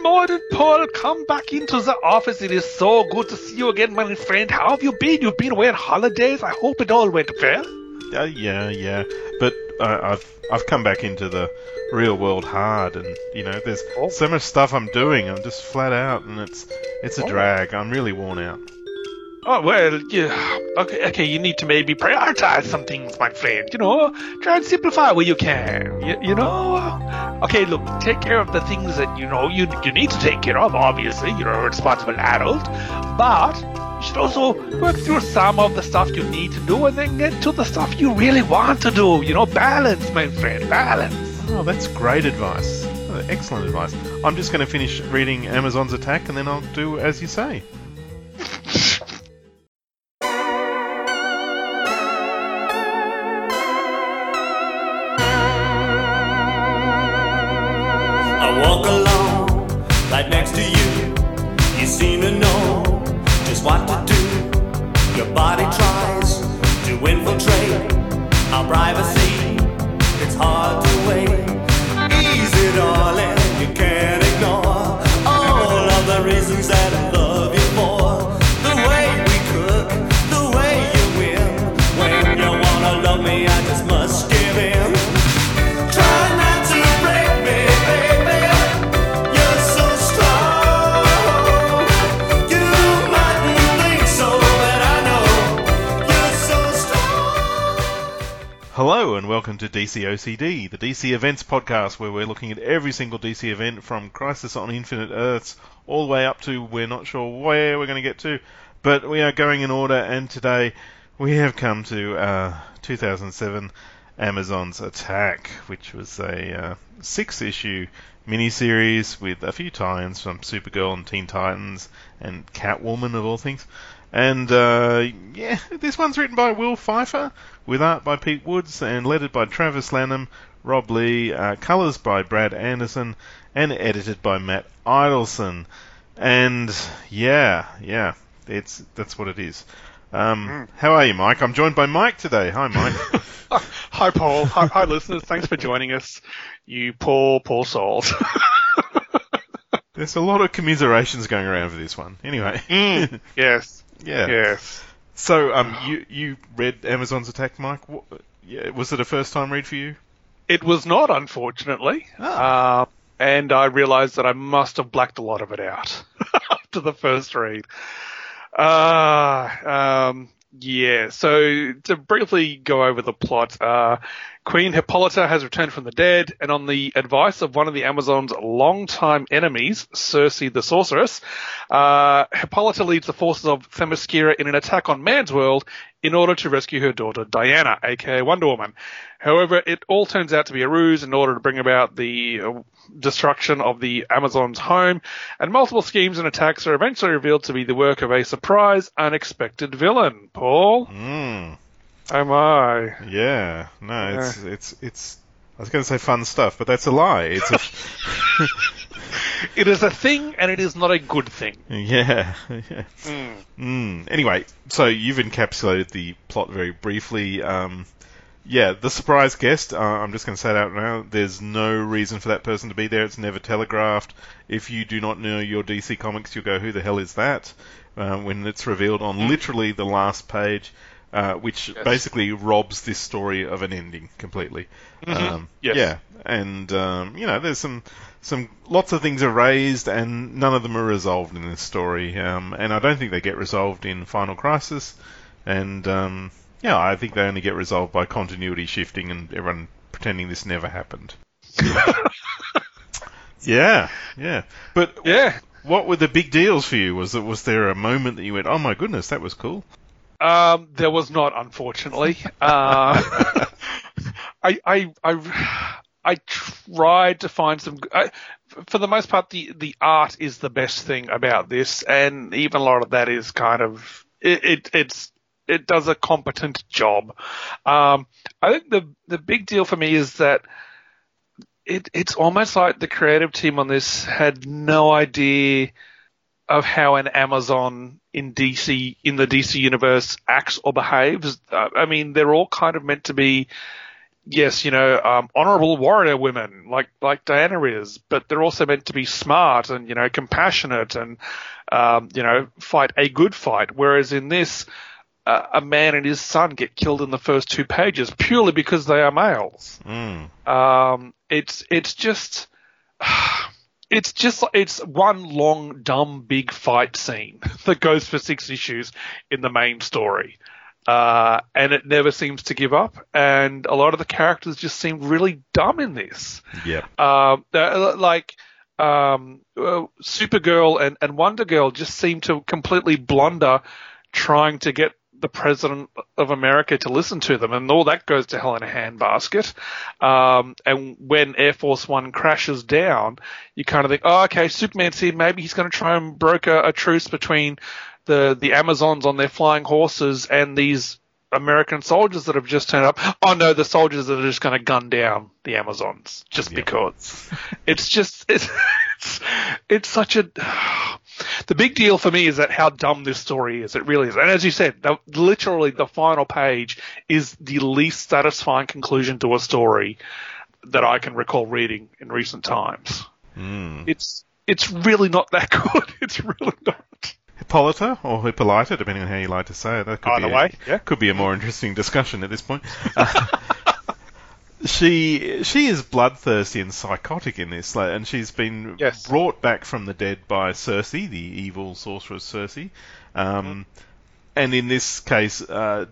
Good morning, Paul. Come back into the office. It is so good to see you again, my friend. How have you been? You've been away on holidays. I hope it all went well. Uh, yeah, yeah. But uh, I've I've come back into the real world hard, and you know, there's Oh. so much stuff I'm doing. I'm just flat out, and it's it's a Oh. drag. I'm really worn out. Oh well, yeah. Okay, okay. You need to maybe prioritize some things, my friend. You know, try and simplify where you can. You, you know. Okay, look. Take care of the things that you know you you need to take care of. Obviously, you're a responsible adult, but you should also work through some of the stuff you need to do, and then get to the stuff you really want to do. You know, balance, my friend. Balance. Oh, that's great advice. Oh, excellent advice. I'm just going to finish reading Amazons Attack, and then I'll do as you say. DC OCD, the DC Events podcast, where we're looking at every single DC event from Crisis on Infinite Earths all the way up to we're not sure where we're going to get to, but we are going in order. And today we have come to uh, 2007 Amazons Attack, which was a uh, six-issue miniseries with a few tie-ins from Supergirl and Teen Titans and Catwoman of all things. And uh, yeah, this one's written by Will Pfeifer, with art by Pete Woods and lettered by Travis Lanham, Rob Leigh, uh, colours by Brad Anderson, and edited by Matt Idelson. And yeah, yeah, it's that's what it is. Um, How are you, Mike? I'm joined by Mike today. Hi, Mike. Hi, Paul. Hi, hi, listeners. Thanks for joining us. You poor, poor souls. There's a lot of commiserations going around for this one. Anyway, Mm, yes. yeah. Yes. So, um, you you read Amazons Attack, Mike? What, yeah, was it a first time read for you? It was not, unfortunately. Ah. Uh, and I realized that I must have blacked a lot of it out after the first read. Uh, um, yeah, so to briefly go over the plot, uh, Queen Hippolyta has returned from the dead, and on the advice of one of the Amazon's longtime enemies, Circe the Sorceress, uh, Hippolyta leads the forces of Themyscira in an attack on man's world in order to rescue her daughter Diana, aka Wonder Woman. However, it all turns out to be a ruse in order to bring about the uh, destruction of the Amazon's home, and multiple schemes and attacks are eventually revealed to be the work of a surprise, unexpected villain. Paul, Mm, oh my. yeah. No, it's it's it's. I was going to say fun stuff, but that's a lie. It's a, It is a thing, and it is not a good thing. yeah, yeah. Mm. Anyway, so you've encapsulated the plot very briefly. Um, yeah, the surprise guest. Uh, I'm just going to say it out now. There's no reason for that person to be there. It's never telegraphed. If you do not know your DC comics, you'll go, "Who the hell is that?" Uh, when it's revealed on literally the last page, uh, which basically robs this story of an ending completely. Um, Yes. Yeah, and um, you know, there's some some lots of things are raised, and none of them are resolved in this story. Um, and I don't think they get resolved in Final Crisis. And um, yeah, I think they only get resolved by continuity shifting and everyone pretending this never happened. yeah, yeah. But Yeah. what were the big deals for you? Was it was there a moment that you went, "Oh my goodness, that was cool"? Um, there was not, unfortunately. Uh, I, I, I, I tried to find some. I, for the most part, the the art is the best thing about this, and even a lot of that is kind of it. it it's it does a competent job. Um, I think the the big deal for me is that it it's almost like the creative team on this had no idea of how an Amazon in DC in the DC universe acts or behaves. Uh, I mean, they're all kind of meant to be yes, you know, um, honorable warrior women like like Diana is, but they're also meant to be smart and you know compassionate and um, you know fight a good fight. Whereas in this, uh, a man and his son get killed in the first two pages purely because they are males. Mm. Um, it's it's just. It's just it's one long dumb big fight scene that goes for six issues in the main story. Uh, and it never seems to give up. And a lot of the characters just seem really dumb in this. Yeah. Um, like um, uh, Supergirl and, and Wonder Girl just seem to completely blunder trying to get the president of America to listen to them, and all that goes to hell in a handbasket. Um, and when Air Force One crashes down, you kind of think, oh, okay, Superman's here. Maybe he's going to try and broker a truce between the the Amazons on their flying horses and these American soldiers that have just turned up. Oh no, the soldiers that are just going to gun down the Amazons just Yeah. because. it's just it's, it's it's such a. The big deal for me is that how dumb this story is. It really is. And as you said, the, literally the final page is the least satisfying conclusion to a story that I can recall reading in recent times. Mm. It's it's really not that good. It's really not. Hippolyta or Hippolyta, depending on how you like to say it. That could Either be a, way, yeah. could be a more interesting discussion at this point. Uh, she she is bloodthirsty and psychotic in this, like, and she's been Yes. brought back from the dead by Circe, the evil sorceress Circe. Um, And in this case, uh,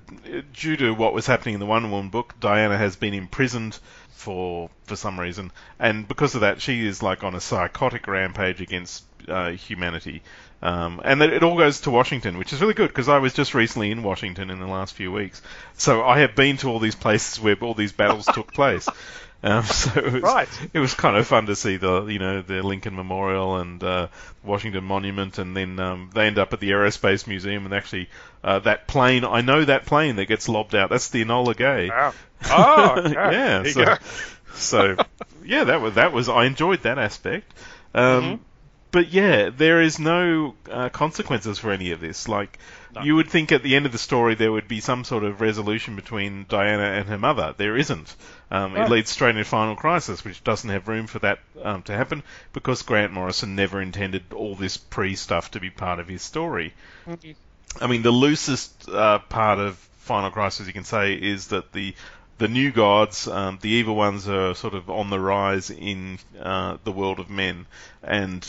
due to what was happening in the Wonder Woman book, Diana has been imprisoned for for some reason, and because of that, she is like on a psychotic rampage against uh, humanity. Um, and it, it all goes to Washington, which is really good because I was just recently in Washington in the last few weeks, so I have been to all these places where all these battles took place. Um, so it was, Right. it was kind of fun to see the you know the Lincoln Memorial and uh, Washington Monument, and then um, they end up at the Aerospace Museum, and actually uh, that plane I know that plane that gets lobbed out. That's the Enola Gay. Wow. Oh, okay. yeah. So, so yeah, that was that was I enjoyed that aspect. Um, Mm-hmm. But yeah, there is no uh, consequences for any of this. Like No. you would think at the end of the story there would be some sort of resolution between Diana and her mother. There isn't. Um, It leads straight into Final Crisis, which doesn't have room for that um, to happen because Grant Morrison never intended all this pre stuff to be part of his story. I mean, the loosest uh, part of Final Crisis you can say is that the the new gods, um, the evil ones, are sort of on the rise in uh, the world of men, and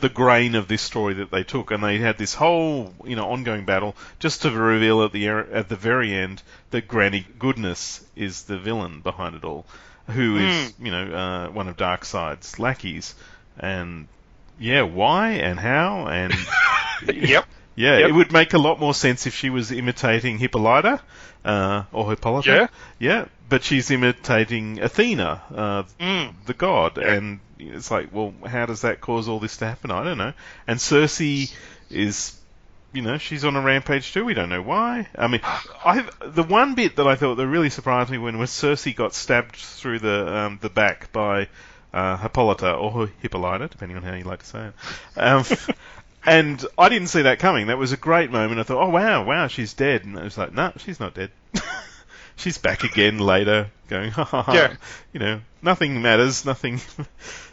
the grain of this story that they took, and they had this whole you know ongoing battle just to reveal at the er- at the very end that Granny Goodness is the villain behind it all, who is you know uh, one of Darkseid's lackeys, and yeah, why and how and Yep. Yeah, Yep. it would make a lot more sense if she was imitating Hippolyta uh, or Hippolyta. Yeah. Yeah, but she's imitating Athena, uh, Mm. the god, and it's like, well, how does that cause all this to happen? I don't know. And Circe is, you know, she's on a rampage too. We don't know why. I mean, I the one bit that I thought that really surprised me when was Circe got stabbed through the um, the back by uh, Hippolyta or Hippolyta, depending on how you like to say it. Um, and I didn't see that coming. That was a great moment. I thought, oh wow, wow, she's dead. And it was like, no, she's not dead. she's back again later, going, ha ha ha. Yeah. You know, nothing matters. Nothing.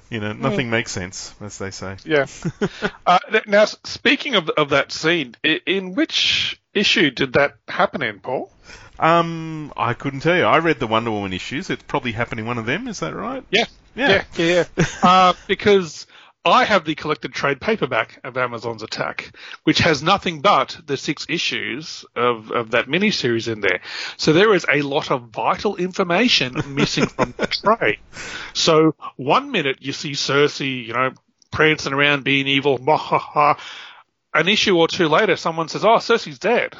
You know, nothing makes sense, as they say. Yeah. uh, now, speaking of of that scene, in which issue did that happen in, Paul? Um, I couldn't tell you. I read the Wonder Woman issues. It's probably happened in one of them. Is that right? Yeah. Yeah. Yeah, yeah. yeah. uh, because I have the collected trade paperback of Amazons Attack, which has nothing but the six issues of, of that miniseries in there. So there is a lot of vital information missing from the trade. So one minute you see Circe, you know, prancing around being evil. An issue or two later, someone says, "Oh, Circe's dead,"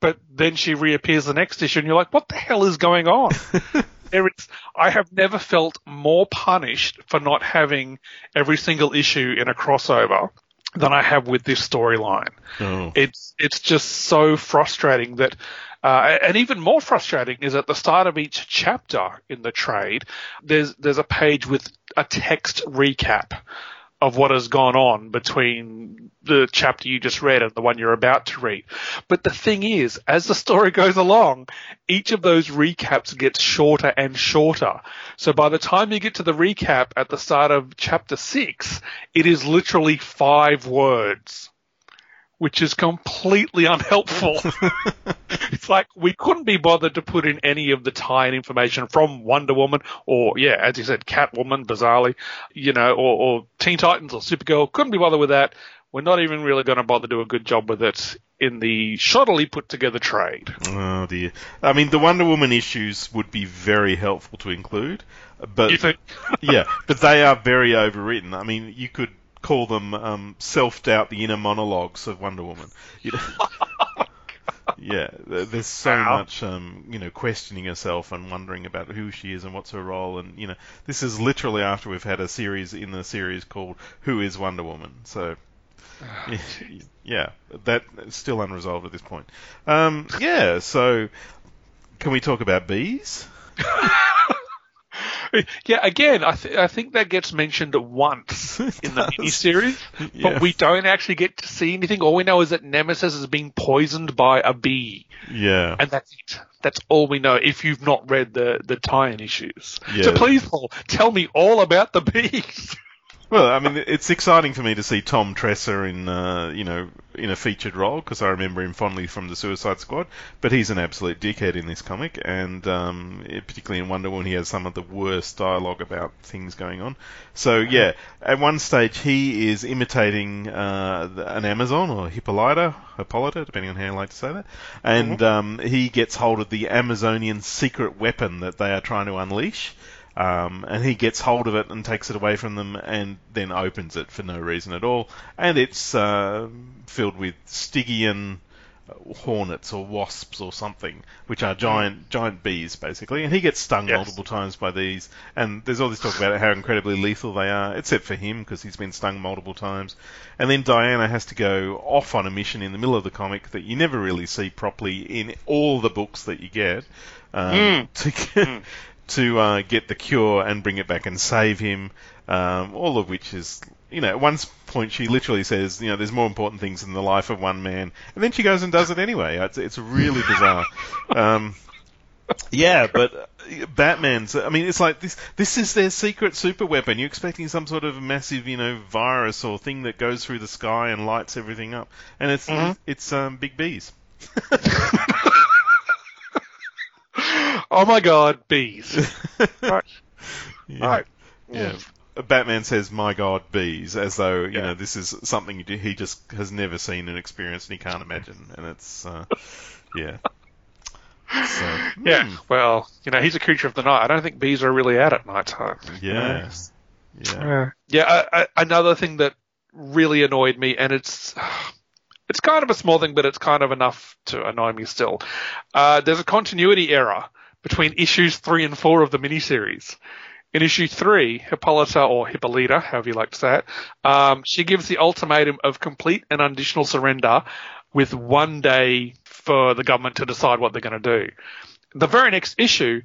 but then she reappears the next issue, and you're like, "What the hell is going on?" there is, I have never felt more punished for not having every single issue in a crossover than I have with this storyline. Oh. It's it's just so frustrating that, uh, and even more frustrating is at the start of each chapter in the trade, there's there's a page with a text recap of what has gone on between the chapter you just read and the one you're about to read. But the thing is, as the story goes along, each of those recaps gets shorter and shorter. So by the time you get to the recap at the start of chapter six, it is literally five words which is completely unhelpful. it's like we couldn't be bothered to put in any of the tie-in information from Wonder Woman or, yeah, as you said, Catwoman, bizarrely, you know, or, or Teen Titans or Supergirl. Couldn't be bothered with that. We're not even really going to bother to do a good job with it in the shoddily put together trade. Oh dear. I mean, the Wonder Woman issues would be very helpful to include, but You think? yeah, but they are very overwritten. I mean, you could call them um, self-doubt, the inner monologues of Wonder Woman. You know? yeah, there's so Wow. much, um, you know, questioning herself and wondering about who she is and what's her role, and you know, this is literally after we've had a series in the series called "Who Is Wonder Woman." So. Yeah, that is still unresolved at this point. Um, yeah, so can we talk about bees? Yeah, again, I, th- I think that gets mentioned once in the miniseries, Yeah. but we don't actually get to see anything. All we know is that Nemesis is being poisoned by a bee, Yeah. and that's it. That's all we know. If you've not read the the tie-in issues, Yeah. so please, Paul, tell me all about the bees. Well, I mean, it's exciting for me to see Tom Tresser in, uh, you know, in a featured role because I remember him fondly from the Suicide Squad. But he's an absolute dickhead in this comic, and um, particularly in Wonder Woman, he has some of the worst dialogue about things going on. So yeah, at one stage he is imitating uh, the- an Amazon or Hippolyta, Hippolyta, depending on how you like to say that, and um, he gets hold of the Amazonian secret weapon that they are trying to unleash. Um, and he gets hold of it and takes it away from them and then opens it for no reason at all. And it's uh, filled with Stygian hornets or wasps or something, which are giant giant bees basically. And he gets stung Yes. multiple times by these. And there's all this talk about how incredibly lethal they are, except for him because he's been stung multiple times. And then Diana has to go off on a mission in the middle of the comic that you never really see properly in all the books that you get. Um, to get, to uh, get the cure and bring it back and save him. Um, all of which is, you know, at one point she literally says, you know, there's more important things in the life of one man, and then she goes and does it anyway. It's, it's really bizarre. um, yeah, but uh, Batman's. I mean, it's like this. This is their secret super weapon. You're expecting some sort of massive, you know, virus or thing that goes through the sky and lights everything up, and it's Mhm. it's um, big bees. oh my God, bees! right, Yeah. right. Yeah. Batman says, "My God, bees," as though you Yeah. know this is something he he just has never seen and experienced, and he can't imagine. And it's, uh, yeah. So, Yeah, hmm, well, you know, he's a creature of the night. I don't think bees are really out at night time. yeah, yeah, Yeah, yeah. I, I, another thing that really annoyed me, and it's it's kind of a small thing, but it's kind of enough to annoy me still. Uh, there's a continuity error between issues three and four of the miniseries. In issue three, Hippolyta or Hippolyta, however you like to say it, um, she gives the ultimatum of complete and unconditional surrender with one day for the government to decide what they're going to do. The very next issue,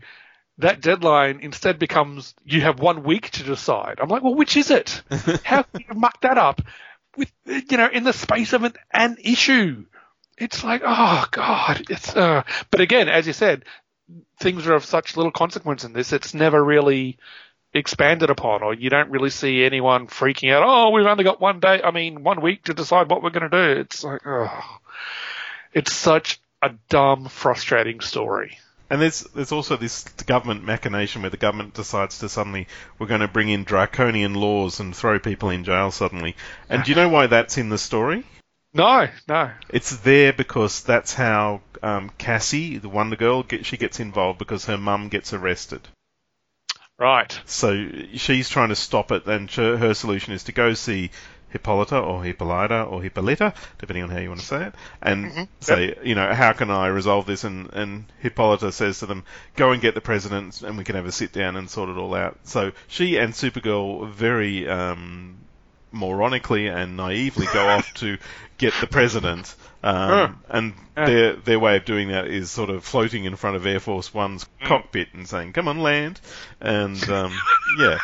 that deadline instead becomes you have one week to decide. I'm like, well, which is it? How can you muck that up with you know in the space of an, an issue? It's like, oh god, it's. Uh, but again, as you said, things are of such little consequence in this. It's never really expanded upon, or you don't really see anyone freaking out. Oh, we've only got one day. I mean, one week to decide what we're going to do. It's like, oh, it's such a dumb, frustrating story. And there's there's also this government machination where the government decides to suddenly we're going to bring in draconian laws and throw people in jail suddenly. And do you know why that's in the story? No, no. It's there because that's how um, Cassie, the Wonder Girl, get, she gets involved because her mum gets arrested. Right. So she's trying to stop it, and sh- her solution is to go see Hippolyta or Hippolyta or Hippolyta, depending on how you want to say it, and say, you know, how can I resolve this? And, and Hippolyta says to them, go and get the president, and we can have a sit down and sort it all out. So she and Supergirl very um, moronically and naively go off to get the president. Um, and their their way of doing that is sort of floating in front of Air Force One's cockpit and saying, "Come on, land," and um, yeah,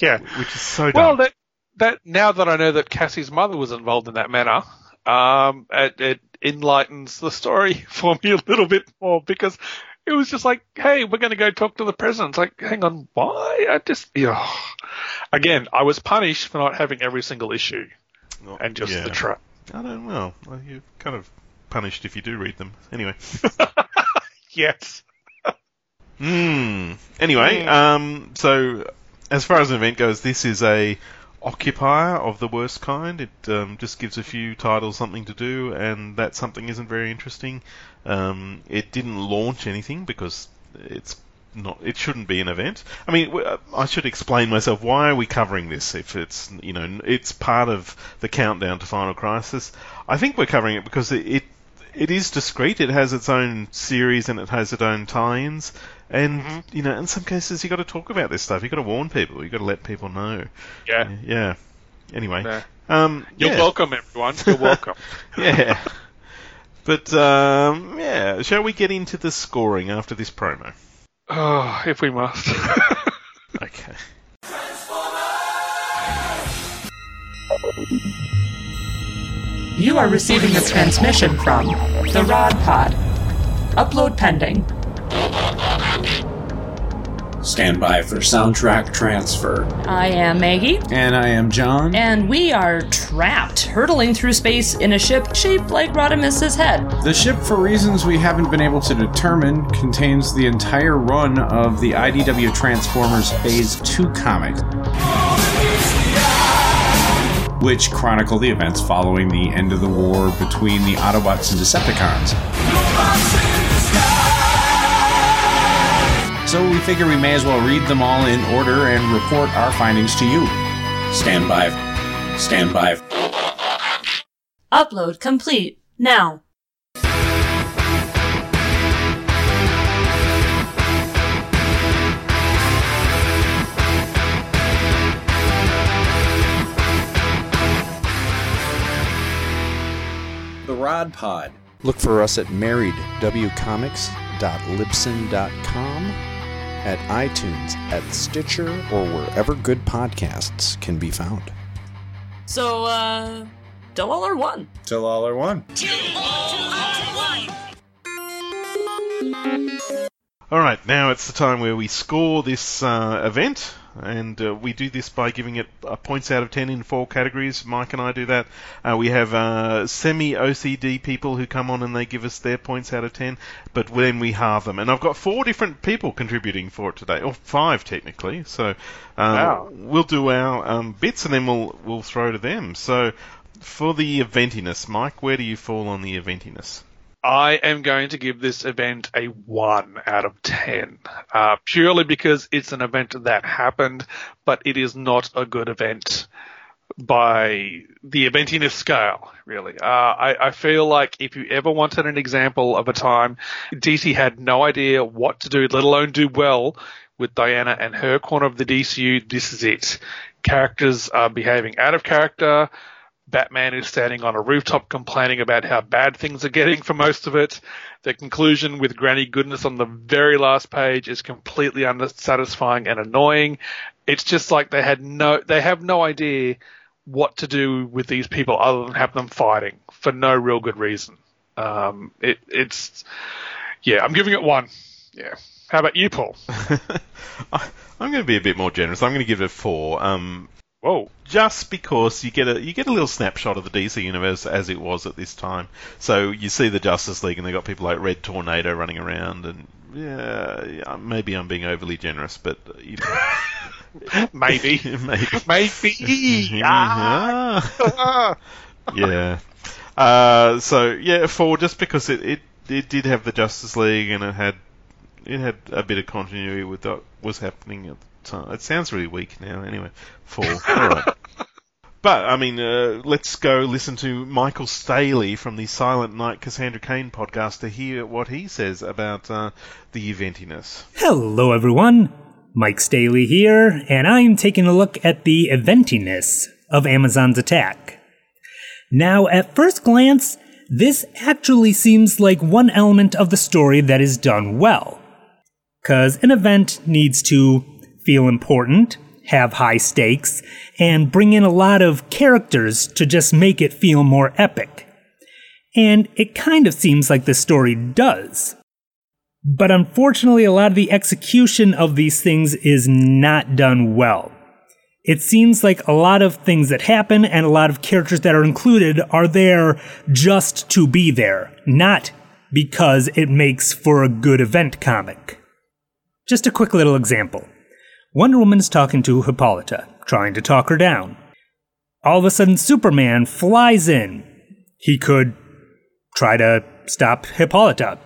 Yeah. which is so Well, dumb. that that now that I know that Cassie's mother was involved in that manner, um, it, it enlightens the story for me a little bit more because it was just like, hey, we're going to go talk to the president. It's like, hang on, why? I just, yeah. Again, I was punished for not having every single issue and just yeah. the trap. I don't know. well, you're kind of punished if you do read them. Anyway. Yes. Hmm. Anyway, um, so as far as an event goes, this is a occupier of the worst kind. It um, just gives a few titles something to do, and that something isn't very interesting. Um, it didn't launch anything because it's not. It shouldn't be an event. I mean, uh, I should explain myself. Why are we covering this? If it's you know, it's part of the countdown to Final Crisis. I think we're covering it because it. it it is discreet. It has its own series and it has its own tie-ins. And Mm-hmm. you know, in some cases, you got to talk about this stuff. You got to warn people. You got to let people know. Yeah. Yeah. Anyway, Yeah. um, You're yeah. welcome, everyone. You're welcome. Yeah. But um, yeah, shall we get into the scoring after this promo? oh, if we must. Okay. You are receiving a transmission from the Rod Pod. Upload pending. Stand by for soundtrack transfer. I am Maggie, And I am John. and we are trapped, hurtling through space in a ship shaped like Rodimus's head. The ship, for reasons we haven't been able to determine, contains the entire run of the IDW Transformers Phase 2 comic, which chronicle the events following the end of the war between the Autobots and Decepticons. So we figure we may as well read them all in order and report our findings to you. Stand by. Stand by. Upload complete now. The Rod Pod. Look for us at marriedwcomics.libsyn.com, at iTunes, at Stitcher, or wherever good podcasts can be found. So, uh, Delalar one. Till all are one. All right, now it's the time where we score this uh, event, and uh, we do this by giving it uh, points out of 10 in four categories. Mike and I do that. Uh, we have uh, semi OCD people who come on and they give us their points out of 10, but then we halve them. And I've got four different people contributing for it today, or five technically. So um, Wow. we'll do our um, bits and then we'll we'll throw to them. So for the eventiness, Mike, where do you fall on the eventiness? I am going to give this event a 1 out of 10, uh, purely because it's an event that happened, but it is not a good event by the eventiness scale, really. Uh, I, I feel like if you ever wanted an example of a time DC had no idea what to do, let alone do well with Diana and her corner of the DCU, this is it. Characters are behaving out of character. Batman is standing on a rooftop complaining about how bad things are getting for most of it. The conclusion with Granny Goodness on the very last page is completely unsatisfying and annoying. It's just like they had no, they have no idea what to do with these people other than have them fighting for no real good reason. Um, it, it's, yeah, I'm giving it one. Yeah. How about you, Paul? I- I'm going to be a bit more generous. I'm going to give it a four. Um, Whoa. just because you get a you get a little snapshot of the DC universe as it was at this time. So you see the Justice League, and they got people like Red Tornado running around, and yeah, maybe I'm being overly generous, but you know, Maybe. maybe. Maybe. Ah. yeah. Uh, so yeah, four just because it, it it did have the Justice League and it had it had a bit of continuity with what was happening at the time. It sounds really weak now. Anyway, four. All right. But I mean, uh, let's go listen to Michael Staley from the Silent Night Cassandra Cain podcast to hear what he says about uh, the eventiness. Hello, everyone. Mike Staley here, and I'm taking a look at the eventiness of Amazon's attack. Now, at first glance, this actually seems like one element of the story that is done well. Because an event needs to feel important, have high stakes and bring in a lot of characters to just make it feel more epic. And it kind of seems like the story does. But unfortunately, a lot of the execution of these things is not done well. It seems like a lot of things that happen and a lot of characters that are included are there just to be there, not because it makes for a good event comic. Just a quick little example. Wonder Woman is talking to Hippolyta, trying to talk her down. All of a sudden, Superman flies in. He could try to stop Hippolyta,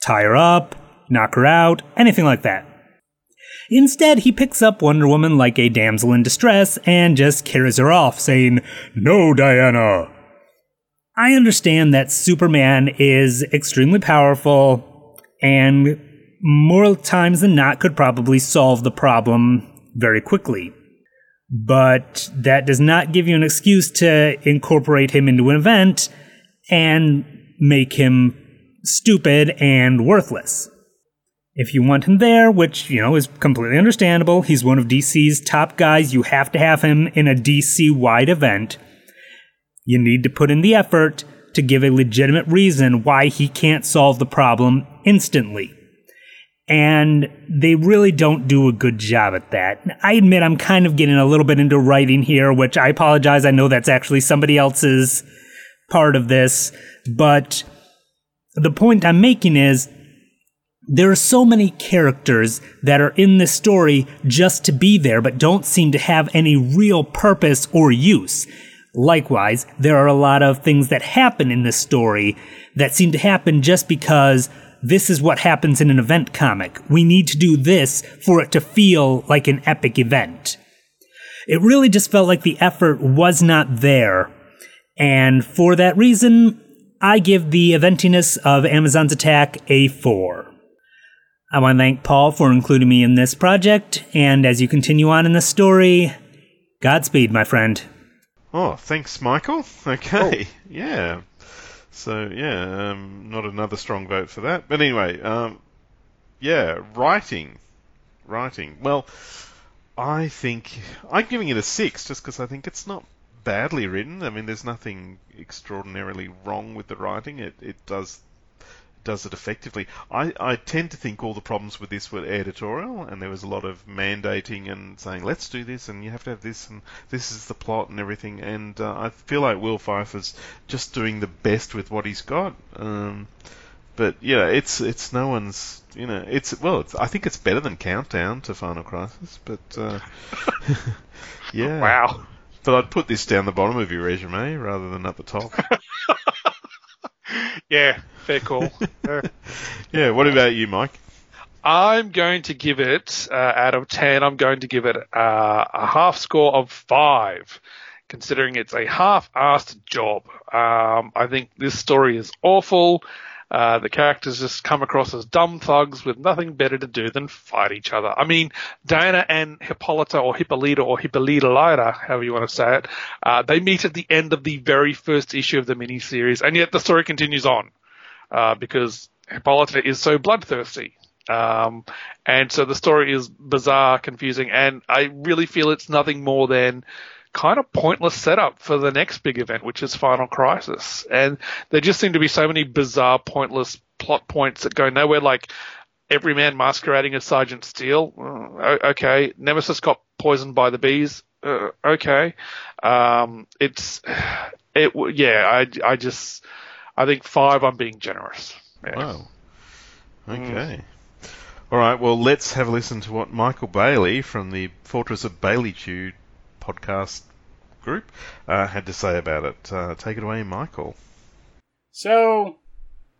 tie her up, knock her out, anything like that. Instead, he picks up Wonder Woman like a damsel in distress and just carries her off, saying, No, Diana! I understand that Superman is extremely powerful and more times than not could probably solve the problem very quickly. But that does not give you an excuse to incorporate him into an event and make him stupid and worthless. If you want him there, which, you know, is completely understandable, he's one of DC's top guys, you have to have him in a DC wide event. You need to put in the effort to give a legitimate reason why he can't solve the problem instantly. And they really don't do a good job at that. I admit I'm kind of getting a little bit into writing here, which I apologize. I know that's actually somebody else's part of this, but the point I'm making is there are so many characters that are in this story just to be there, but don't seem to have any real purpose or use. Likewise, there are a lot of things that happen in this story that seem to happen just because this is what happens in an event comic. We need to do this for it to feel like an epic event. It really just felt like the effort was not there. And for that reason, I give the eventiness of Amazon's attack a 4. I want to thank Paul for including me in this project, and as you continue on in the story, Godspeed, my friend. Oh, thanks, Michael. Okay, oh. yeah. So yeah, um, not another strong vote for that. But anyway, um, yeah, writing, writing. Well, I think I'm giving it a six just because I think it's not badly written. I mean, there's nothing extraordinarily wrong with the writing. It it does does it effectively. I, I tend to think all the problems with this were editorial, and there was a lot of mandating and saying, let's do this, and you have to have this, and this is the plot and everything. And uh, I feel like Will Pfeifer's just doing the best with what he's got. Um, but yeah, it's it's no one's you know it's well it's, I think it's better than Countdown to Final Crisis, but uh, yeah. Wow. But I'd put this down the bottom of your resume rather than at the top. yeah, fair call. yeah, what about you, Mike? I'm going to give it, uh, out of 10, I'm going to give it uh, a half score of 5, considering it's a half assed job. Um, I think this story is awful. Uh, the characters just come across as dumb thugs with nothing better to do than fight each other. I mean, Diana and Hippolyta or Hippolyta or Hippolyta Lyra, however you want to say it, uh, they meet at the end of the very first issue of the miniseries, and yet the story continues on, uh, because Hippolyta is so bloodthirsty. Um, and so the story is bizarre, confusing, and I really feel it's nothing more than kind of pointless setup for the next big event, which is Final Crisis. And there just seem to be so many bizarre, pointless plot points that go nowhere, like every man masquerading as Sergeant Steel. Uh, okay. Nemesis got poisoned by the bees. Uh, okay. Um, it's, it, yeah, I, I just, I think five, I'm being generous. Yeah. Wow. Okay. Mm. All right, well, let's have a listen to what Michael Bailey from the Fortress of Baileytude podcast group uh, had to say about it. Uh, take it away, Michael. So,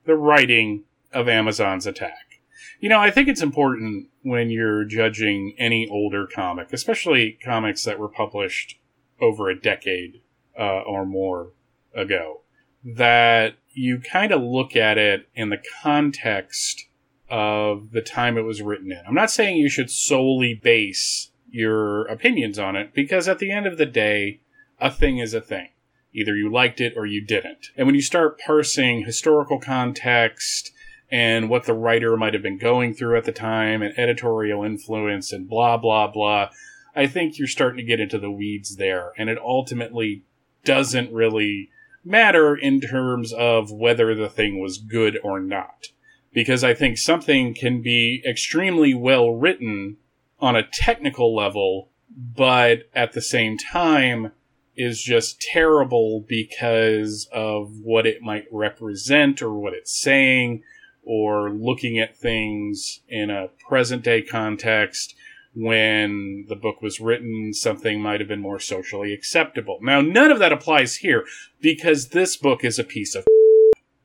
the writing of Amazon's attack. You know, I think it's important when you're judging any older comic, especially comics that were published over a decade uh, or more ago, that you kind of look at it in the context of the time it was written in. I'm not saying you should solely base your opinions on it because at the end of the day, a thing is a thing. Either you liked it or you didn't. And when you start parsing historical context and what the writer might have been going through at the time and editorial influence and blah, blah, blah, I think you're starting to get into the weeds there, and it ultimately doesn't really matter in terms of whether the thing was good or not. Because I think something can be extremely well written on a technical level, but at the same time is just terrible because of what it might represent or what it's saying or looking at things in a present day context when the book was written, something might have been more socially acceptable. Now, none of that applies here because this book is a piece of.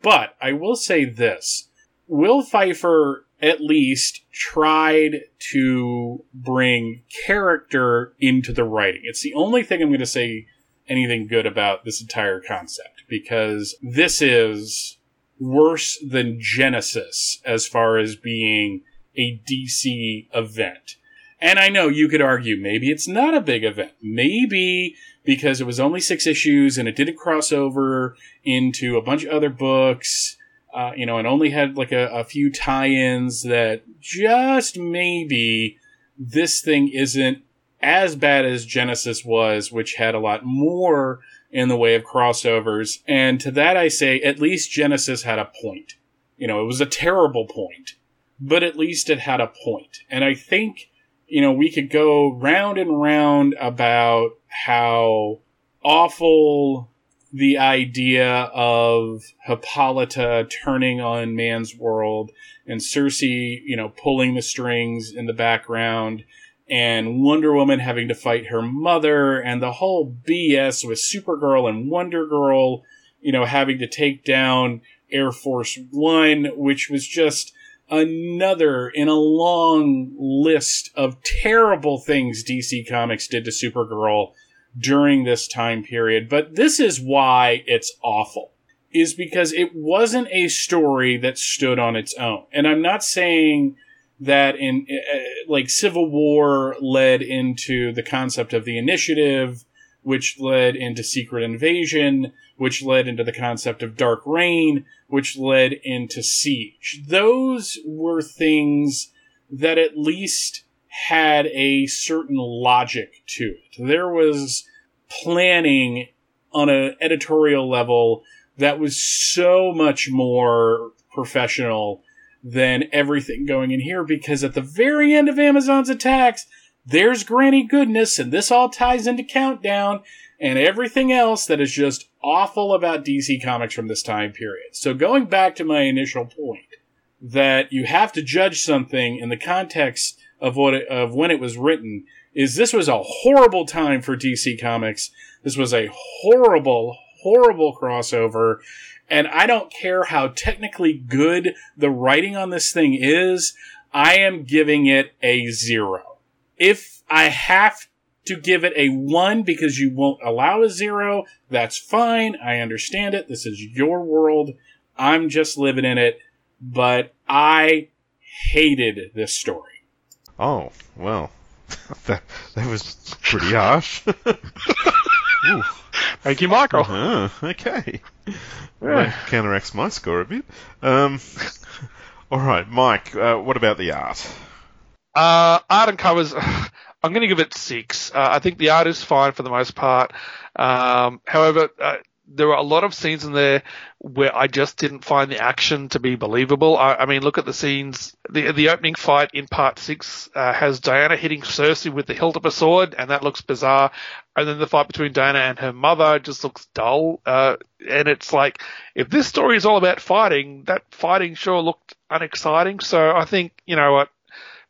But I will say this Will Pfeifer at least tried to bring character into the writing. It's the only thing I'm going to say anything good about this entire concept because this is worse than Genesis as far as being a DC event. And I know you could argue maybe it's not a big event. Maybe because it was only six issues and it didn't cross over into a bunch of other books, uh, you know, and only had like a, a few tie ins that just maybe this thing isn't as bad as Genesis was, which had a lot more in the way of crossovers. And to that I say, at least Genesis had a point. You know, it was a terrible point, but at least it had a point. And I think, you know, we could go round and round about how awful the idea of Hippolyta turning on man's world and Circe, you know, pulling the strings in the background and Wonder Woman having to fight her mother and the whole BS with Supergirl and Wonder Girl, you know, having to take down Air Force One, which was just another in a long list of terrible things DC Comics did to Supergirl during this time period. But this is why it's awful. Is because it wasn't a story that stood on its own. And I'm not saying that in uh, like Civil War led into the concept of the initiative, which led into Secret Invasion, which led into the concept of Dark Reign, which led into Siege. Those were things that at least had a certain logic to it. There was planning on an editorial level that was so much more professional than everything going in here because at the very end of Amazon's attacks, there's Granny Goodness, and this all ties into Countdown and everything else that is just awful about DC Comics from this time period. So going back to my initial point that you have to judge something in the context of what it, of when it was written is this was a horrible time for DC Comics. This was a horrible, horrible crossover and I don't care how technically good the writing on this thing is, I am giving it a zero. If I have to give it a one because you won't allow a zero, that's fine. I understand it. This is your world. I'm just living in it. But I hated this story. Oh, well. that, that was pretty harsh. Ooh. Thank you, Michael. Uh-huh, okay. Well, that counteracts my score a bit. Um, all right, Mike. Uh, what about the art? Uh, art and covers. I'm going to give it six. Uh, I think the art is fine for the most part. Um, however, uh, there are a lot of scenes in there where I just didn't find the action to be believable. I, I mean, look at the scenes. The the opening fight in part six uh, has Diana hitting Circe with the hilt of a sword, and that looks bizarre. And then the fight between Diana and her mother just looks dull. Uh, and it's like, if this story is all about fighting, that fighting sure looked unexciting. So I think, you know what,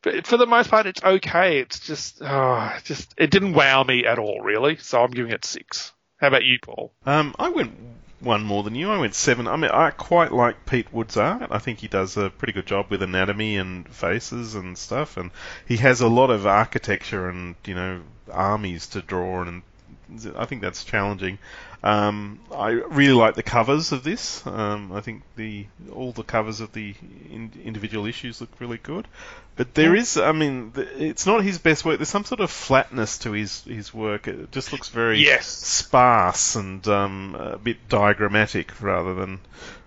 for the most part, it's okay. It's just, oh, just it didn't wow me at all, really. So I'm giving it six. How about you, Paul? Um, I went one more than you. I went seven. I mean, I quite like Pete Woods' art. I think he does a pretty good job with anatomy and faces and stuff, and he has a lot of architecture and you know armies to draw, and I think that's challenging. Um, I really like the covers of this. Um, I think the all the covers of the in, individual issues look really good. But there is, I mean, it's not his best work. There's some sort of flatness to his, his work. It just looks very yes. sparse and um, a bit diagrammatic rather than.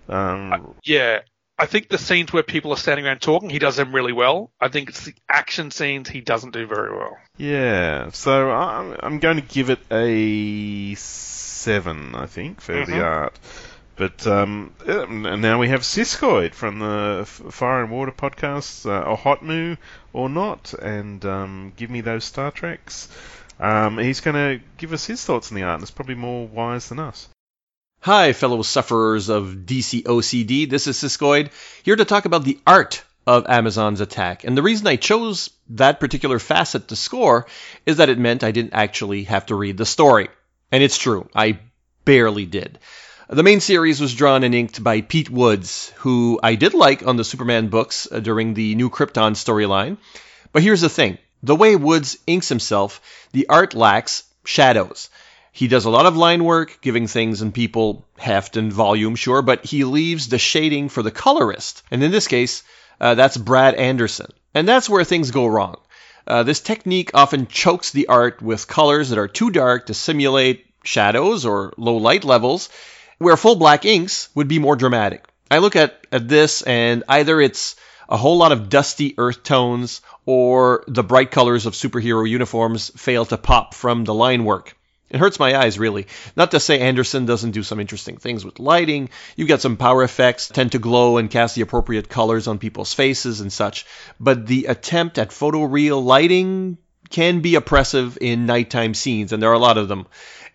Um, uh, yeah, I think the scenes where people are standing around talking, he does them really well. I think it's the action scenes he doesn't do very well. Yeah, so I'm, I'm going to give it a seven, I think, for Mhm. the art. But um, and now we have Siskoid from the Fire and Water podcast, uh, a hot moo or not, and um, give me those Star Treks. Um, he's going to give us his thoughts on the art, and it's probably more wise than us. Hi, fellow sufferers of DC OCD. This is Siskoid, here to talk about the art of Amazon's attack. And the reason I chose that particular facet to score is that it meant I didn't actually have to read the story. And it's true, I barely did. The main series was drawn and inked by Pete Woods, who I did like on the Superman books uh, during the New Krypton storyline. But here's the thing the way Woods inks himself, the art lacks shadows. He does a lot of line work, giving things and people heft and volume, sure, but he leaves the shading for the colorist. And in this case, uh, that's Brad Anderson. And that's where things go wrong. Uh, this technique often chokes the art with colors that are too dark to simulate shadows or low light levels, where full black inks would be more dramatic. I look at, at this and either it's a whole lot of dusty earth tones or the bright colors of superhero uniforms fail to pop from the line work. It hurts my eyes, really. Not to say Anderson doesn't do some interesting things with lighting. You've got some power effects, tend to glow and cast the appropriate colors on people's faces and such. But the attempt at photoreal lighting can be oppressive in nighttime scenes, and there are a lot of them.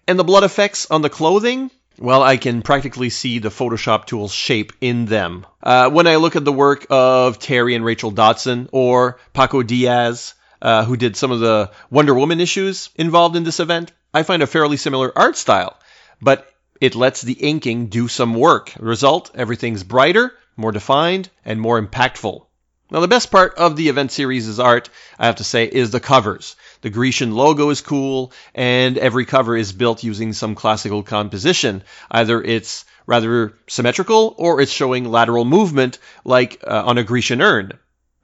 And the blood effects on the clothing, well, I can practically see the Photoshop tool's shape in them. Uh, when I look at the work of Terry and Rachel Dodson or Paco Diaz, uh, who did some of the Wonder Woman issues involved in this event, I find a fairly similar art style, but it lets the inking do some work. Result, everything's brighter, more defined, and more impactful. Now, the best part of the event series' art, I have to say, is the covers. The Grecian logo is cool, and every cover is built using some classical composition. Either it's rather symmetrical, or it's showing lateral movement, like uh, on a Grecian urn.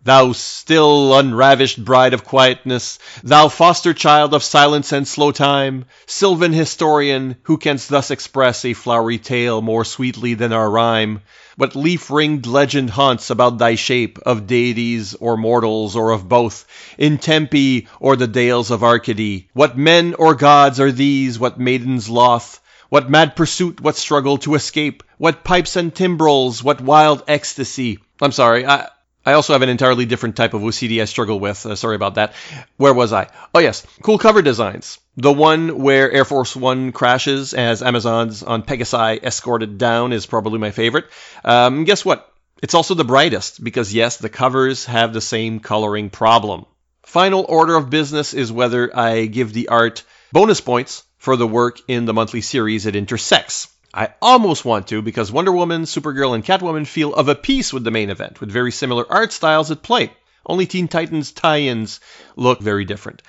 Thou still unravished bride of quietness, thou foster child of silence and slow time, sylvan historian, who canst thus express a flowery tale more sweetly than our rhyme, what leaf ringed legend haunts about thy shape, of deities or mortals or of both, in Tempe or the dales of Arcady? What men or gods are these, what maidens loth? What mad pursuit, what struggle to escape? What pipes and timbrels, what wild ecstasy? I'm sorry, I, I also have an entirely different type of OCD I struggle with. Uh, sorry about that. Where was I? Oh, yes. Cool cover designs. The one where Air Force One crashes as Amazons on Pegasi escorted down is probably my favorite. Um, guess what? It's also the brightest because, yes, the covers have the same coloring problem. Final order of business is whether I give the art bonus points for the work in the monthly series it intersects. I almost want to because Wonder Woman, Supergirl, and Catwoman feel of a piece with the main event, with very similar art styles at play. Only Teen Titans tie ins look very different.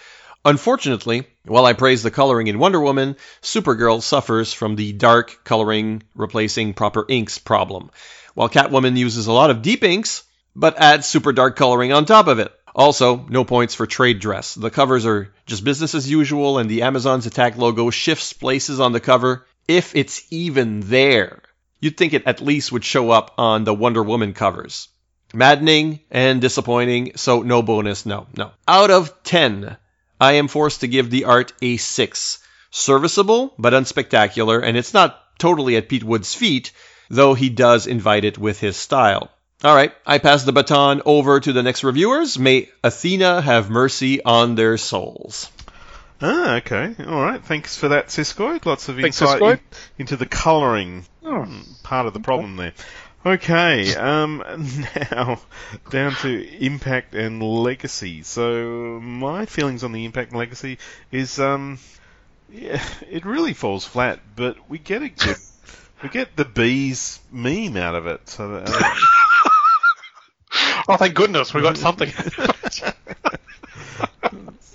Unfortunately, while I praise the coloring in Wonder Woman, Supergirl suffers from the dark coloring replacing proper inks problem, while Catwoman uses a lot of deep inks, but adds super dark coloring on top of it. Also, no points for trade dress. The covers are just business as usual, and the Amazons Attack logo shifts places on the cover if it's even there. You'd think it at least would show up on the Wonder Woman covers. Maddening and disappointing, so no bonus, no, no. Out of 10, I am forced to give the art a 6. Serviceable, but unspectacular, and it's not totally at Pete Woods' feet, though he does invite it with his style. All right, I pass the baton over to the next reviewers. May Athena have mercy on their souls. Ah, okay. All right. Thanks for that, Siskoid. Lots of Thanks, insight in- into the colouring Oh. part of the problem there. Okay, um, now down to impact and legacy. So my feelings on the impact and legacy is, um, yeah, it really falls flat, but we get a good, we get the bees meme out of it. So that, uh, Oh, thank goodness, we got something.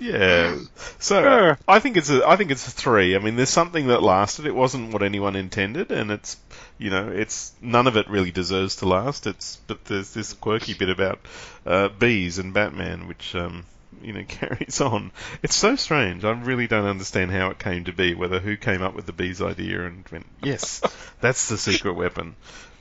Yeah. So Sure. I think it's a I think it's a three. I mean, there's something that lasted. It wasn't what anyone intended, and it's you know it's none of it really deserves to last. It's but there's this quirky bit about uh, bees and Batman, which um, you know carries on. It's so strange. I really don't understand how it came to be. Whether who came up with the bees idea and went yes, that's the secret weapon.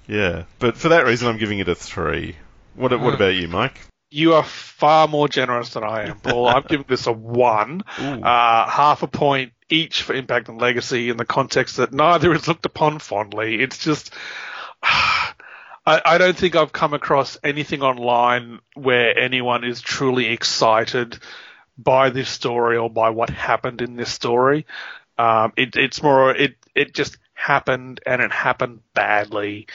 Yeah, but for that reason, I'm giving it a three. What What about you, Mike? You are far more generous than I am, Paul. I've given this a one, uh, half a point each for impact and legacy in the context that neither is looked upon fondly. It's just, I, I don't think I've come across anything online where anyone is truly excited by this story or by what happened in this story. Um, it, it's more, it, it just happened and it happened badly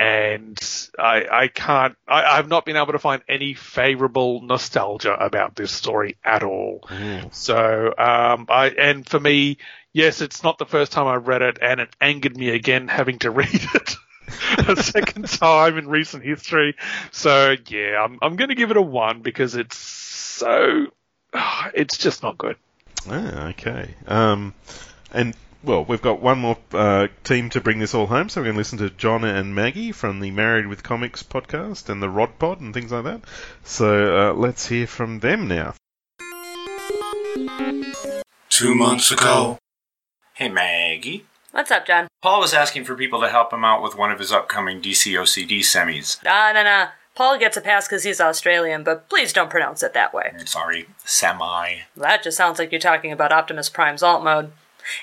and I, I can't, I, I've not been able to find any favorable nostalgia about this story at all. So, um, I, and for me, yes, it's not the first time I read it, and it angered me again having to read it a second time in recent history. So, yeah, I'm, I'm going to give it a one because it's so, it's just not good. Ah, okay. Um, and well, we've got one more uh, team to bring this all home, so we're going to listen to John and Maggie from the Married with Comics podcast and the Rod Pod and things like that. So uh, let's hear from them now. Two months ago. Hey, Maggie. What's up, John? Paul was asking for people to help him out with one of his upcoming DCOCD semis. Ah, no, no. Paul gets a pass because he's Australian, but please don't pronounce it that way. Sorry, semi. That just sounds like you're talking about Optimus Prime's alt mode.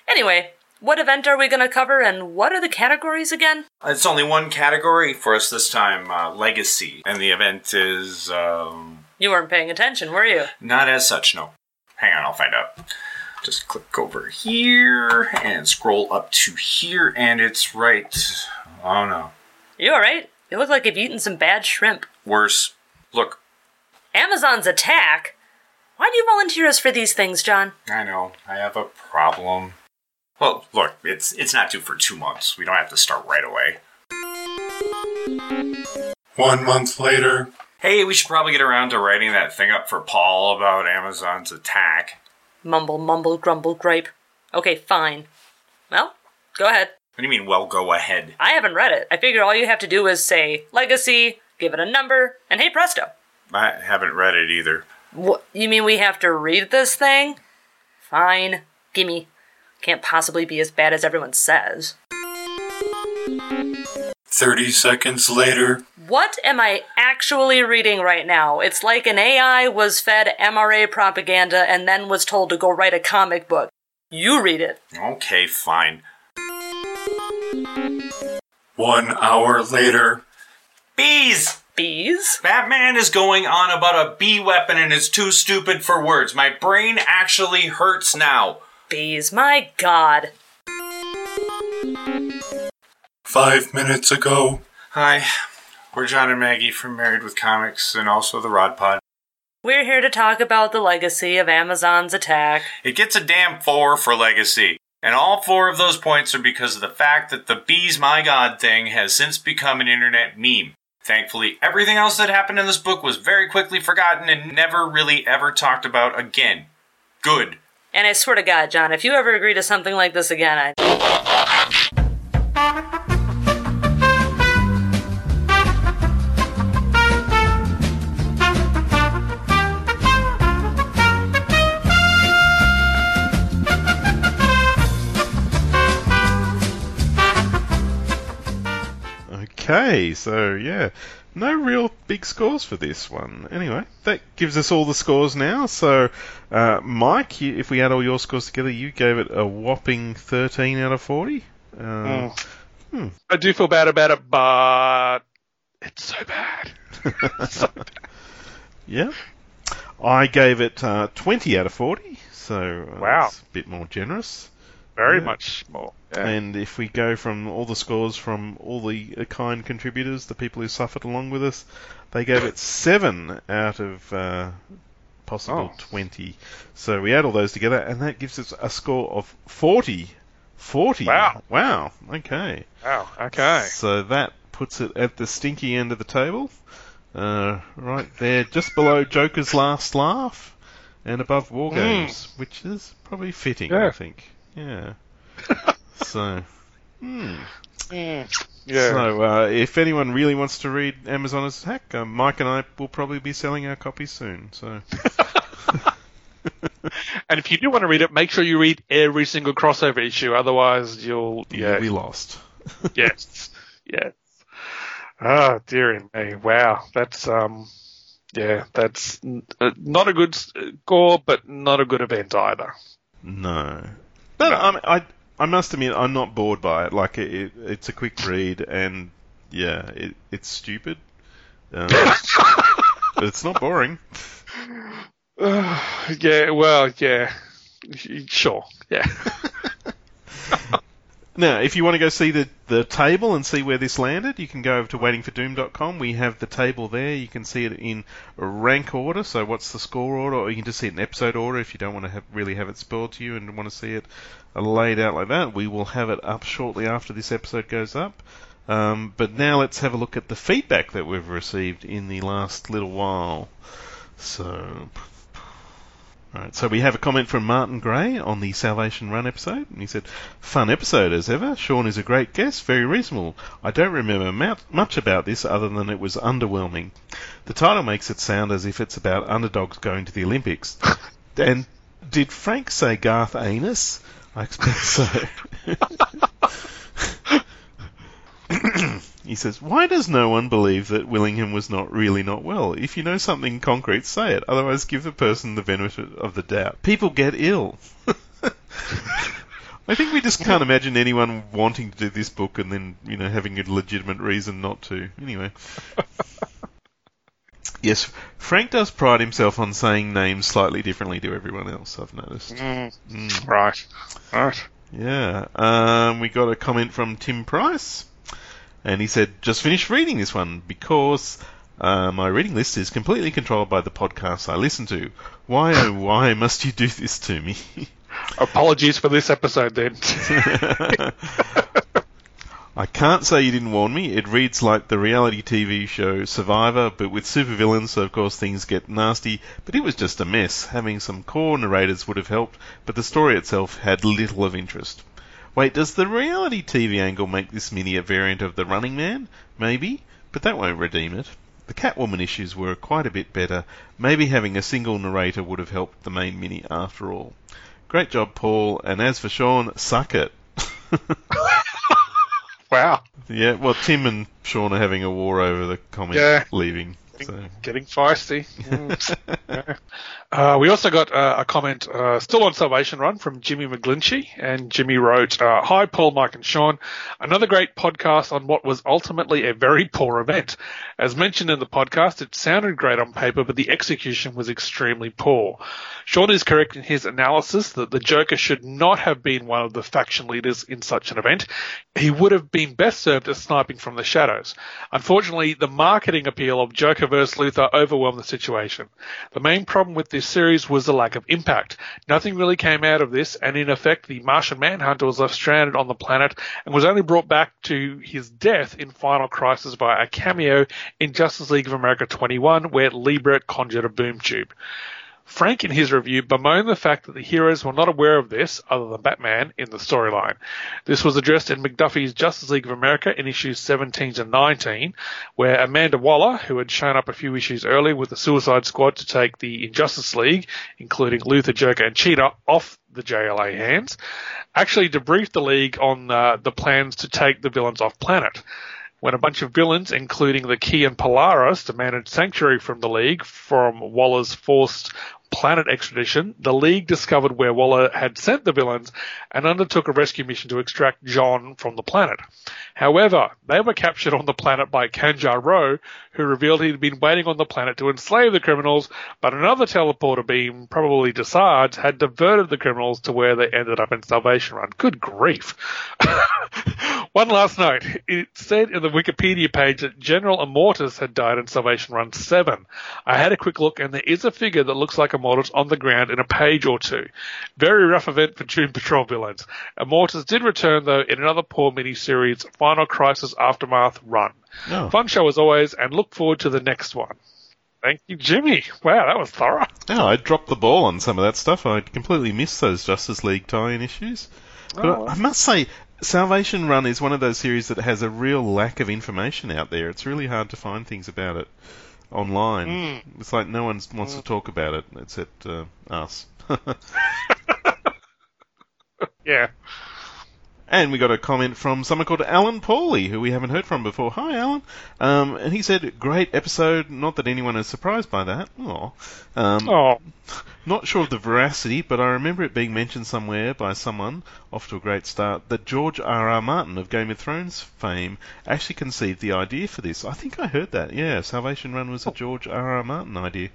Anyway, what event are we going to cover, and what are the categories again? It's only one category for us this time uh, Legacy. And the event is, um, You weren't paying attention, were you? not as such, no. Hang on, I'll find out. Just click over here and scroll up to here, and it's right. Oh no. You alright? You look like you've eaten some bad shrimp. Worse. Look, Amazons Attack? Why do you volunteer us for these things, John? I know, I have a problem. Well, look, it's it's not due for two months. We don't have to start right away. One month later. Hey, we should probably get around to writing that thing up for Paul about Amazons Attack. Mumble, mumble, grumble, gripe. Okay, fine. Well, go ahead. What do you mean, well, go ahead? I haven't read it. I figure all you have to do is say legacy, give it a number, and hey presto. I haven't read it either. What? You mean we have to read this thing? Fine. Gimme. Can't possibly be as bad as everyone says. 30 seconds later. What am I actually reading right now? It's like an AI was fed MRA propaganda and then was told to go write a comic book. You read it. Okay, fine. One hour later. Bees! Bees? Batman is going on about a bee weapon and it's too stupid for words. My brain actually hurts now. Bees, my god. Five minutes ago. Hi, we're John and Maggie from Married with Comics and also the Rod Pod. We're here to talk about the legacy of Amazons Attack. It gets a damn four for Legacy. And all four of those points are because of the fact that the Bees My God thing has since become an internet meme. Thankfully, everything else that happened in this book was very quickly forgotten and never really ever talked about again. Good. And I swear to God, John, if you ever agree to something like this again, I. Okay, so yeah, no real big scores for this one. Anyway, that gives us all the scores now. So, uh, Mike, you, if we add all your scores together, you gave it a whopping 13 out of 40. Uh, hmm. I do feel bad about it, but it's so bad. so bad. Yeah. I gave it uh, 20 out of 40, so uh, Wow. it's a bit more generous. Very Yeah. much more. Yeah. And if we go from all the scores from all the kind contributors, the people who suffered along with us, they gave it 7 out of uh, possible Oh. 20. So we add all those together, and that gives us a score of 40. 40. Wow. Wow. Okay. Wow. Okay. So that puts it at the stinky end of the table. Uh, right there, just below Joker's Last Laugh and above War Games, which is probably fitting, I think. Yeah. so, hmm. Yeah. So, uh, if anyone really wants to read Amazons Attack, uh, Mike and I will probably be selling our copies soon. So, And if you do want to read it, make sure you read every single crossover issue. Otherwise, you'll yeah, you'll be lost. yes, yes. Oh, dearie me. Wow. That's, um, yeah, that's n- uh, not a good score, but not a good event either. No. But I, mean, I, I must admit, I'm not bored by it. Like, it, it, it's a quick read, and yeah, it, it's stupid. Um, but it's not boring. yeah, well, yeah. Sure. Yeah. Now, if you want to go see the, the table and see where this landed, you can go over to waitingfordoom.com. We have the table there. You can see it in rank order, so what's the score order, or you can just see it in episode order if you don't want to have, really have it spoiled to you and want to see it laid out like that. We will have it up shortly after this episode goes up. Um, but now let's have a look at the feedback that we've received in the last little while. So, Right, so we have a comment from Martin Gray on the Salvation Run episode, and he said, "Fun episode as ever. Sean is a great guest, very reasonable. I don't remember much about this other than it was underwhelming. The title makes it sound as if it's about underdogs going to the Olympics. and did Frank say Garth Anus? I expect so." he says, Why does no one believe that Willingham was not really not well? If you know something concrete, say it. Otherwise, give the person the benefit of the doubt. People get ill. I think we just can't imagine anyone wanting to do this book and then, you know, having a legitimate reason not to. Anyway. yes, Frank does pride himself on saying names slightly differently to everyone else, I've noticed. Mm. Mm. Right. Right. Yeah. Um, we got a comment from Tim Price. And he said, just finished reading this one because uh, my reading list is completely controlled by the podcasts I listen to. Why, oh, why must you do this to me? Apologies for this episode then. I can't say you didn't warn me. It reads like the reality TV show Survivor, but with supervillains, so of course things get nasty. But it was just a mess. Having some core narrators would have helped, but the story itself had little of interest. Wait, does the reality TV angle make this mini a variant of the Running Man? Maybe, but that won't redeem it. The Catwoman issues were quite a bit better. Maybe having a single narrator would have helped the main mini after all. Great job, Paul. And as for Sean, suck it. wow. Yeah, well, Tim and Sean are having a war over the comic yeah. leaving. So. Getting feisty. Mm. uh, we also got uh, a comment uh, still on Salvation Run from Jimmy McGlinchey, and Jimmy wrote, uh, "Hi Paul, Mike, and Sean. Another great podcast on what was ultimately a very poor event. As mentioned in the podcast, it sounded great on paper, but the execution was extremely poor. Sean is correct in his analysis that the Joker should not have been one of the faction leaders in such an event. He would have been best served as sniping from the shadows. Unfortunately, the marketing appeal of Joker vs. Luthor overwhelmed the situation. The main problem with this series was the lack of impact. Nothing really came out of this, and in effect, the Martian Manhunter was left stranded on the planet and was only brought back to his death in Final Crisis by a cameo in Justice League of America 21, where Liebert conjured a boom tube. Frank, in his review, bemoaned the fact that the heroes were not aware of this, other than Batman, in the storyline. This was addressed in McDuffie's Justice League of America in issues 17 to 19, where Amanda Waller, who had shown up a few issues earlier with the Suicide Squad to take the Injustice League, including Luthor, Joker, and Cheetah, off the JLA hands, actually debriefed the League on uh, the plans to take the villains off planet when a bunch of villains, including the Key and Polaris, demanded sanctuary from the League from Waller's forced planet expedition, the League discovered where Waller had sent the villains and undertook a rescue mission to extract J'onn from the planet. However, they were captured on the planet by Kanjar Ro, who revealed he'd been waiting on the planet to enslave the criminals, but another teleporter beam, probably Desaad's, had diverted the criminals to where they ended up in Salvation Run. Good grief. One last note. It said in the Wikipedia page that General Immortus had died in Salvation Run 7. I had a quick look and there is a figure that looks like Immortus on the ground in a page or two. Very rough event for Doom Patrol villains. Immortus did return though in another poor miniseries, Final Crisis Aftermath Run. Oh. Fun show as always and look forward to the next one. Thank you, Jimmy. Wow, that was thorough. Yeah, I dropped the ball on some of that stuff. I completely missed those Justice League tie-in issues. But Oh. I must say, Salvation Run is one of those series that has a real lack of information out there. It's really hard to find things about it online. Mm. It's like no one wants to talk about it except uh, us. Yeah. And we got a comment from someone called Alan Pauly, who we haven't heard from before. Hi, Alan. Um, and he said, great episode. Not that anyone is surprised by that. Aw. Um, Oh, Not sure of the veracity, but I remember it being mentioned somewhere by someone, off to a great start, that George R. R. Martin of Game of Thrones fame actually conceived the idea for this. I think I heard that. Yeah, Salvation Run was a George R. R. Martin idea.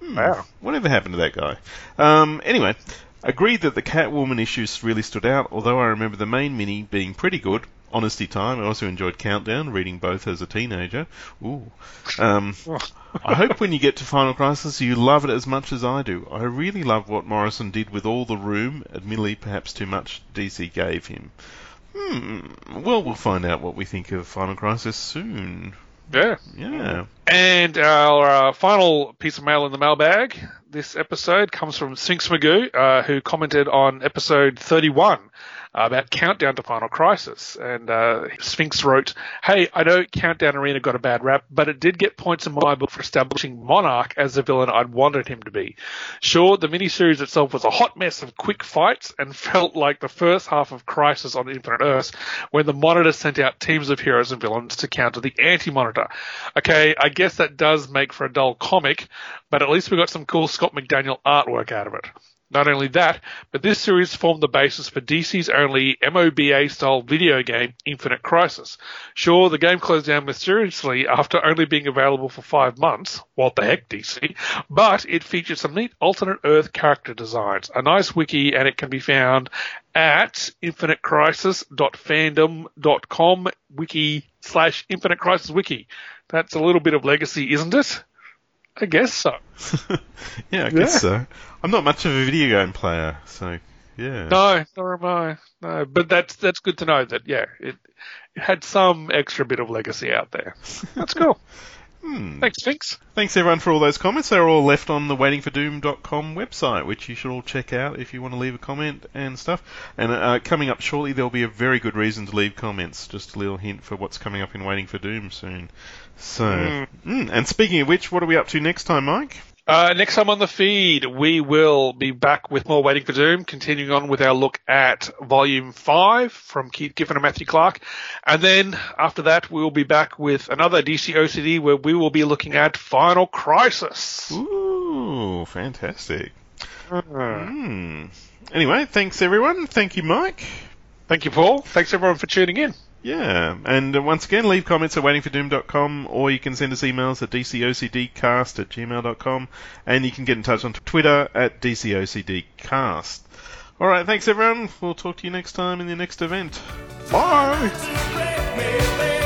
Hmm, Wow. Whatever happened to that guy? Um, anyway, agreed that the Catwoman issues really stood out, although I remember the main mini being pretty good. Honesty Time. I also enjoyed Countdown, reading both as a teenager. Ooh. Um, I hope when you get to Final Crisis you love it as much as I do. I really love what Morrison did with all the room, admittedly perhaps too much DC gave him. Hmm. Well, we'll find out what we think of Final Crisis soon. Yeah. Yeah. And our uh, final piece of mail in the mailbag this episode comes from Sphinx Magoo, uh, who commented on episode 31 uh, about Countdown to Final Crisis. And uh, Sphinx wrote, Hey, I know Countdown Arena got a bad rap, but it did get points in my book for establishing Monarch as the villain I'd wanted him to be. Sure, the miniseries itself was a hot mess of quick fights and felt like the first half of Crisis on Infinite Earths when the Monitor sent out teams of heroes and villains to counter the Anti-Monitor. Okay, I guess that does make for a dull comic, but at least we got some cool Scott McDaniel artwork out of it. Not only that, but this series formed the basis for DC's only MOBA style video game, Infinite Crisis. Sure, the game closed down mysteriously after only being available for five months. What the heck, DC? But it featured some neat alternate Earth character designs, a nice wiki, and it can be found at infinitecrisis.fandom.com wiki slash infinite crisis wiki. That's a little bit of legacy, isn't it? I guess so. yeah, I guess so. I'm not much of a video game player, so yeah. No, nor am I. No, but that's that's good to know that yeah, it, it had some extra bit of legacy out there. That's cool. Hmm. Thanks, Sphinx. Thanks everyone for all those comments. They're all left on the waitingfordoom.com website, which you should all check out if you want to leave a comment and stuff. And uh, coming up shortly, there'll be a very good reason to leave comments. Just a little hint for what's coming up in Waiting for Doom soon. So, mm, and speaking of which, what are we up to next time, Mike? Uh, next time on the feed, we will be back with more Waiting for Doom, continuing on with our look at Volume 5 from Keith Giffen and Matthew Clark. And then after that, we will be back with another DC OCD where we will be looking at Final Crisis. Ooh, fantastic. Hmm. Anyway, thanks everyone. Thank you, Mike. Thank you, Paul. Thanks everyone for tuning in. Yeah, and uh, once again, leave comments at waitingfordoom.com or you can send us emails at dcocdcast at gmail.com and you can get in touch on Twitter at dcocdcast. Alright, thanks everyone. We'll talk to you next time in the next event. Bye!